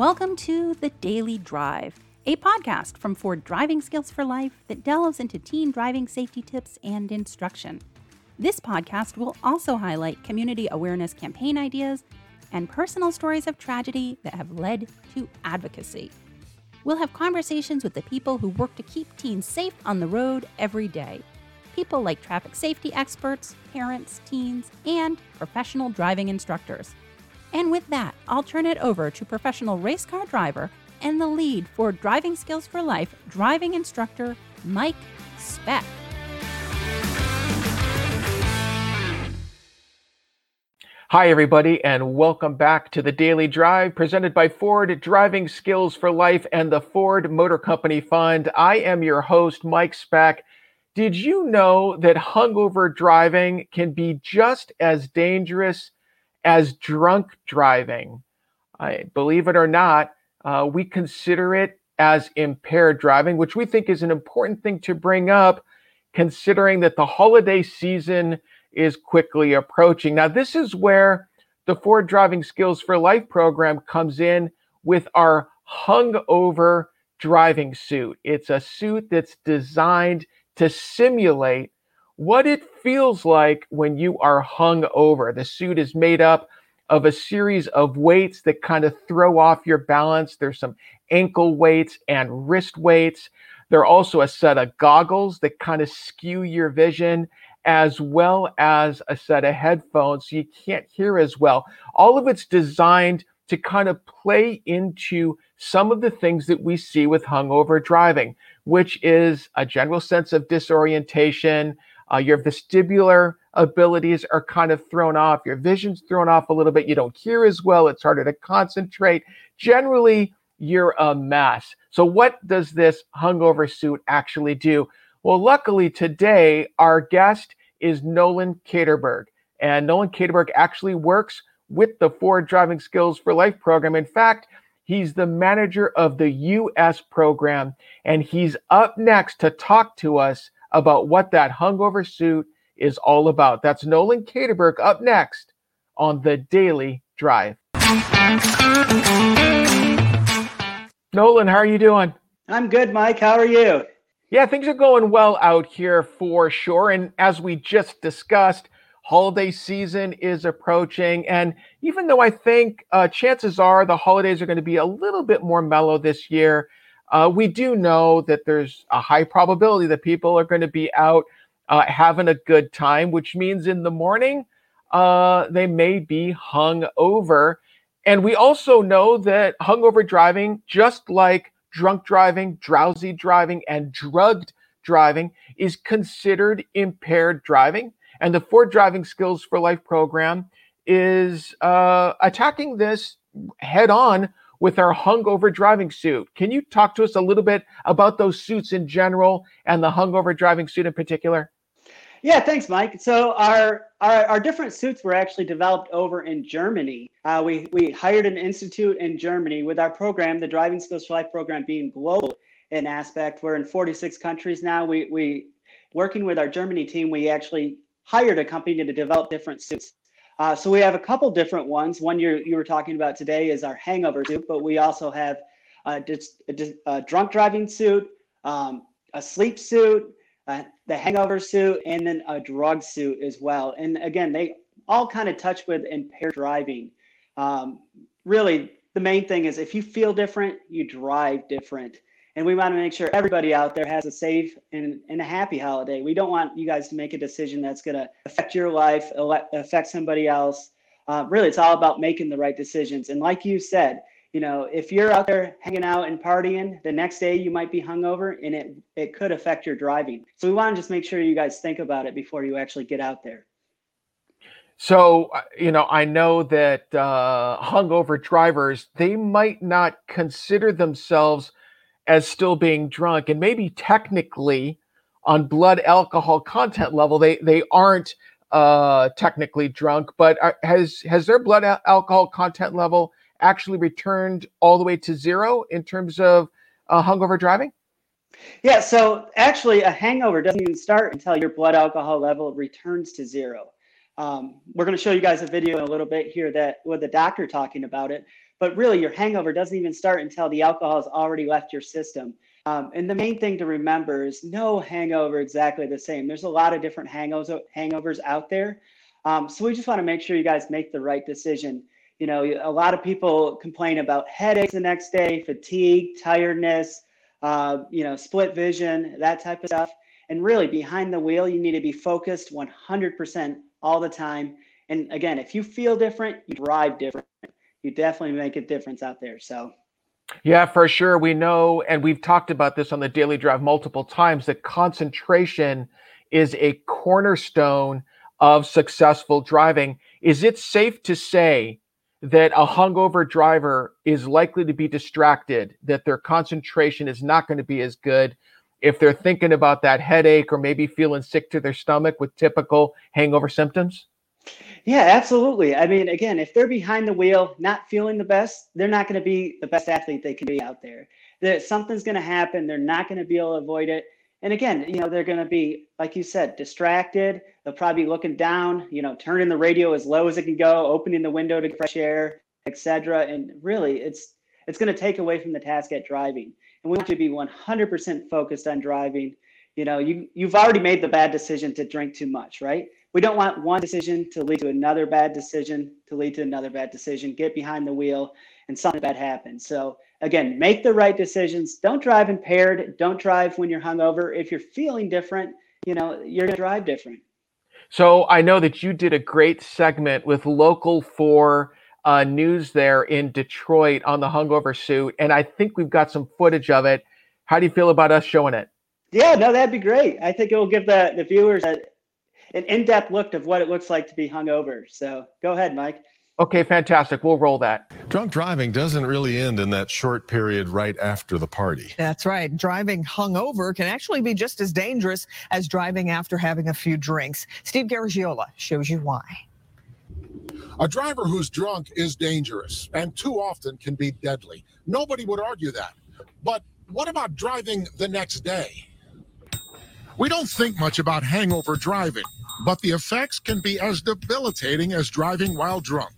Welcome to The Daily Drive, a podcast from Ford Driving Skills for Life that delves into teen driving safety tips and instruction. This podcast will also highlight community awareness campaign ideas and personal stories of tragedy that have led to advocacy. We'll have conversations with the people who work to keep teens safe on the road every day. People like traffic safety experts, parents, teens, and professional driving instructors. And with that, I'll turn it over to professional race car driver and the lead for Driving Skills for Life driving instructor Mike Speck. Hi, everybody, and welcome back to the Daily Drive presented by Ford Driving Skills for Life and the Ford Motor Company Fund. I am your host, Mike Speck. Did you know that hungover driving can be just as dangerous as drunk driving? I believe it or not, uh, we consider it as impaired driving, which we think is an important thing to bring up, considering that the holiday season is quickly approaching. Now, this is where the Ford Driving Skills for Life program comes in with our hungover driving suit. It's a suit that's designed to simulate what it feels like when you are hung over. The suit is made up of a series of weights that kind of throw off your balance. There's some ankle weights and wrist weights. There are also a set of goggles that kind of skew your vision as well as a set of headphones so you can't hear as well. All of it's designed to kind of play into some of the things that we see with hungover driving, which is a general sense of disorientation. Uh, your vestibular abilities are kind of thrown off. Your vision's thrown off a little bit. You don't hear as well. It's harder to concentrate. Generally, you're a mess. So, what does this hungover suit actually do? Well, luckily today, our guest is Nolan Katerberg. And Nolan Katerberg actually works with the Ford Driving Skills for Life program. In fact, he's the manager of the US program, and he's up next to talk to us about what that hungover suit is all about. That's Nolan Katerberg up next on the Daily Drive. Nolan, how are you doing? I'm good, Mike. How are you? Yeah, things are going well out here for sure. And as we just discussed, holiday season is approaching. And even though I think uh, chances are the holidays are going to be a little bit more mellow this year, uh, we do know that there's a high probability that people are going to be out uh, having a good time, which means in the morning uh, they may be hung over. And we also know that hungover driving, just like drunk driving, drowsy driving, and drugged driving is considered impaired driving. And the Ford Driving Skills for Life program is uh, attacking this head on with our hungover driving suit. Can you talk to us a little bit about those suits in general and the hungover driving suit in particular? Yeah, thanks, Mike. So our our, our different suits were actually developed over in Germany. Uh, we we hired an institute in Germany with our program, the Driving Skills for Life program, being global in aspect. We're in 46 countries now. We we working with our Germany team. We actually hired a company to develop different suits. Uh, so we have a couple different ones. One you you were talking about today is our hangover suit, but we also have a, a, a drunk driving suit, um, a sleep suit uh, the hangover suit, and then a drug suit as well. And again, they all kind of touch with impaired driving. Um, really, the main thing is if you feel different, you drive different. And we want to make sure everybody out there has a safe and, and a happy holiday. We don't want you guys to make a decision that's going to affect your life, affect somebody else. Uh, really, it's all about making the right decisions. And like you said, you know, if you're out there hanging out and partying, the next day you might be hungover and it, it could affect your driving. So we want to just make sure you guys think about it before you actually get out there. So, uh, you know, I know that uh, hungover drivers, they might not consider themselves as still being drunk. And maybe technically, on blood alcohol content level, they, they aren't uh, technically drunk, but are, uh, has, has their blood alcohol content level actually returned all the way to zero in terms of uh, hungover driving? Yeah, so actually, a hangover doesn't even start until your blood alcohol level returns to zero. Um, we're going to show you guys a video in a little bit here that with the doctor talking about it. But really, your hangover doesn't even start until the alcohol has already left your system. Um, and the main thing to remember is no hangover exactly the same. There's a lot of different hangovers out there. Um, so we just want to make sure you guys make the right decision. You know, a lot of people complain about headaches the next day, fatigue, tiredness, uh, you know, split vision, that type of stuff. And really, behind the wheel, you need to be focused 100% all the time. And again, if you feel different, you drive different. You definitely make a difference out there. So, yeah, for sure. We know, and we've talked about this on the Daily Drive multiple times, that concentration is a cornerstone of successful driving. Is it safe to say that a hungover driver is likely to be distracted, that their concentration is not going to be as good if they're thinking about that headache or maybe feeling sick to their stomach with typical hangover symptoms? Yeah, absolutely. I mean, again, if they're behind the wheel, not feeling the best, they're not going to be the best athlete they can be out there. That something's going to happen. They're not going to be able to avoid it. And again, you know, they're going to be, like you said, distracted. They'll probably be looking down, you know, turning the radio as low as it can go, opening the window to fresh air, etc. And really, it's it's going to take away from the task at driving. And we want you to be 100% focused on driving. You know, you you've already made the bad decision to drink too much, right? We don't want one decision to lead to another bad decision, to lead to another bad decision. Get behind the wheel, and something bad happens. So again, make the right decisions. Don't drive impaired. Don't drive when you're hungover. If you're feeling different, you know, you're to drive different. So I know that you did a great segment with Local 4 uh, News there in Detroit on the hungover suit. And I think we've got some footage of it. How do you feel about us showing it? Yeah, no, that'd be great. I think it will give the, the viewers a, an in depth look of what it looks like to be hungover. So go ahead, Mike. Okay, fantastic. We'll roll that. Drunk driving doesn't really end in that short period right after the party. That's right. Driving hungover can actually be just as dangerous as driving after having a few drinks. Steve Garagiola shows you why. A driver who's drunk is dangerous and too often can be deadly. Nobody would argue that. But what about driving the next day? We don't think much about hangover driving, but the effects can be as debilitating as driving while drunk.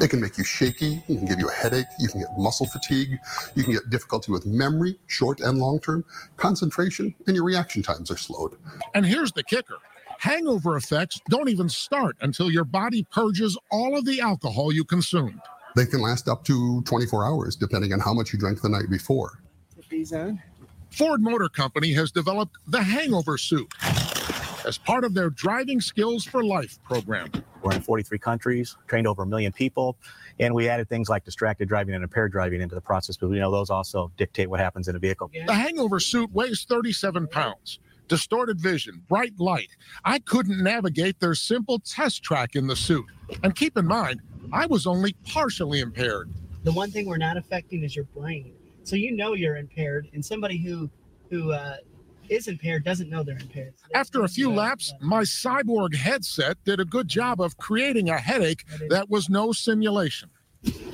It can make you shaky, it can give you a headache, you can get muscle fatigue, you can get difficulty with memory, short and long term, concentration, and your reaction times are slowed. And here's the kicker hangover effects don't even start until your body purges all of the alcohol you consumed. They can last up to 24 hours, depending on how much you drank the night before. Ford Motor Company has developed the Hangover Suit as part of their Driving Skills for Life program. We're in 43 countries, trained over a million people, and we added things like distracted driving and impaired driving into the process because we know those also dictate what happens in a vehicle. The Hangover Suit weighs 37 pounds. Distorted vision, bright light. I couldn't navigate their simple test track in the suit. And keep in mind, I was only partially impaired. The one thing we're not affecting is your brain. So you know you're impaired, and somebody who who uh, is impaired doesn't know they're impaired. So After a few laps, my cyborg headset did a good job of creating a headache that was no simulation.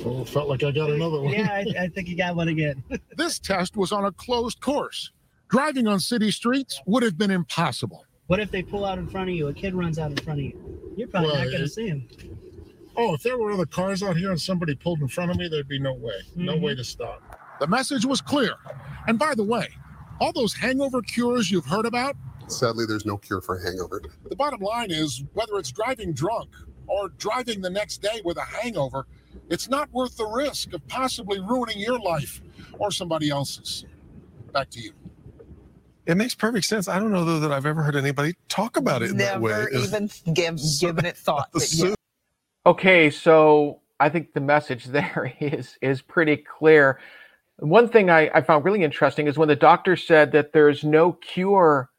Oh, felt like I got another one. yeah, I, I think you got one again. this test was on a closed course. Driving on city streets would have been impossible. What if they pull out in front of you? A kid runs out in front of you. You're probably Well, not going to see him. Oh, if there were other cars out here and somebody pulled in front of me, there'd be no way. No Mhm. way to stop. The message was clear. And by the way, all those hangover cures you've heard about, Sadly, there's no cure for hangover. the bottom line is whether it's driving drunk or driving the next day with a hangover, it's not worth the risk of possibly ruining your life or somebody else's. Back to you. It makes perfect sense. I don't know though that I've ever heard anybody talk about it in that way. Never even give, given it thought. the yeah. Okay, so I think the message there is is pretty clear. One thing I, I found really interesting is when the doctor said that there's no cure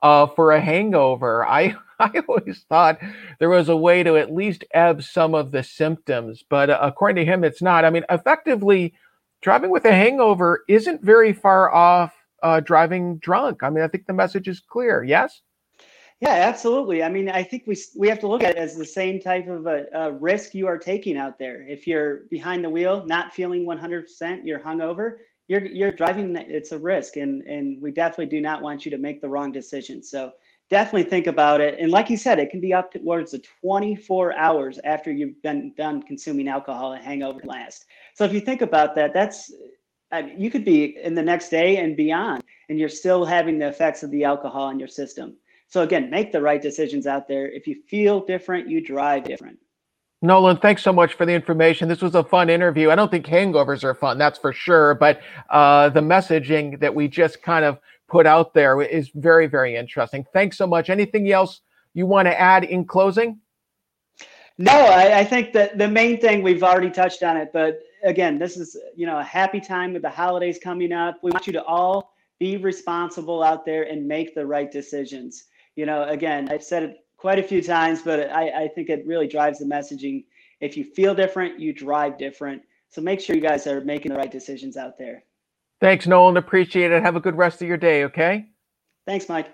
uh, for a hangover. I I always thought there was a way to at least ebb some of the symptoms, but uh, according to him, it's not. I mean, effectively, driving with a hangover isn't very far off uh, driving drunk. I mean, I think the message is clear. Yes. Yeah, absolutely. I mean, I think we we have to look at it as the same type of a, a risk you are taking out there. If you're behind the wheel, not feeling 100%, you're hungover, you're you're driving. It's a risk, and and we definitely do not want you to make the wrong decision. So definitely think about it. And like you said, it can be up towards the 24 hours after you've been done consuming alcohol and hangover last. So if you think about that, that's I mean, you could be in the next day and beyond, and you're still having the effects of the alcohol in your system. So again, make the right decisions out there. If you feel different, you drive different. Nolan, thanks so much for the information. This was a fun interview. I don't think hangovers are fun, that's for sure. But uh, the messaging that we just kind of put out there is very, very interesting. Thanks so much. Anything else you want to add in closing? No, I, I think that the main thing we've already touched on it, but again, this is you know a happy time with the holidays coming up. We want you to all be responsible out there and make the right decisions. You know, again, I've said it quite a few times, but I, I think it really drives the messaging. If you feel different, you drive different. So make sure you guys are making the right decisions out there. Thanks, Nolan. Appreciate it. Have a good rest of your day, okay? Thanks, Mike.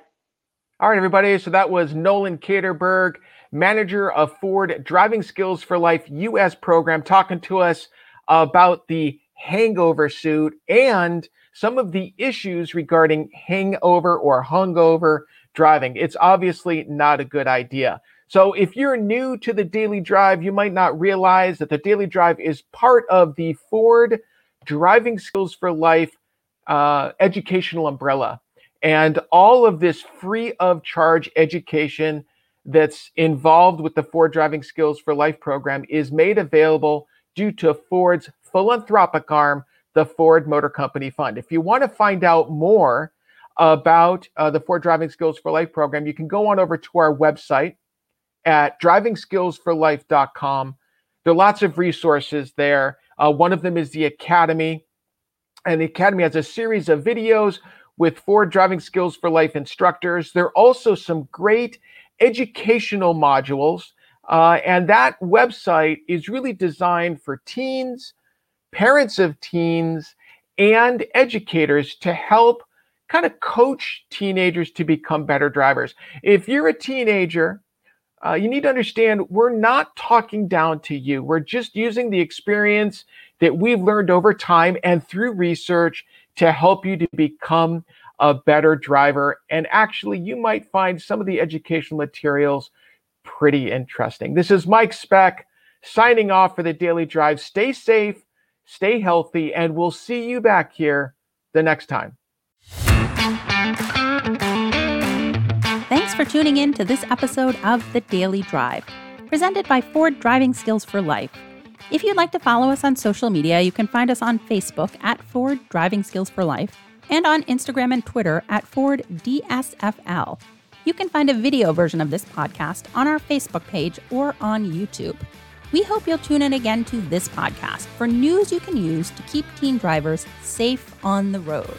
All right, everybody. So that was Nolan Katerberg, manager of Ford Driving Skills for Life US program, talking to us about the hangover suit and some of the issues regarding hangover or hungover driving. It's obviously not a good idea. So, if you're new to the Daily Drive, you might not realize that the Daily Drive is part of the Ford Driving Skills for Life uh, educational umbrella. And all of this free of charge education that's involved with the Ford Driving Skills for Life program is made available due to Ford's philanthropic arm, the Ford Motor Company Fund. If you want to find out more about uh, the Ford Driving Skills for Life program, you can go on over to our website at drivingskillsforlife.com. There are lots of resources there. Uh, one of them is the Academy, and the Academy has a series of videos with Ford Driving Skills for Life instructors. There are also some great educational modules, uh, and that website is really designed for teens, parents of teens, and educators to help kind of coach teenagers to become better drivers. If you're a teenager, uh, you need to understand we're not talking down to you. We're just using the experience that we've learned over time and through research to help you to become a better driver. And actually, you might find some of the educational materials pretty interesting. This is Mike Speck signing off for the Daily Drive. Stay safe, stay healthy, and we'll see you back here the next time. Thanks for tuning in to this episode of The Daily Drive, presented by Ford Driving Skills for Life. If you'd like to follow us on social media, you can find us on Facebook at Ford Driving Skills for Life and on Instagram and Twitter at Ford DSFL. You can find a video version of this podcast on our Facebook page or on YouTube. We hope you'll tune in again to this podcast for news you can use to keep teen drivers safe on the road.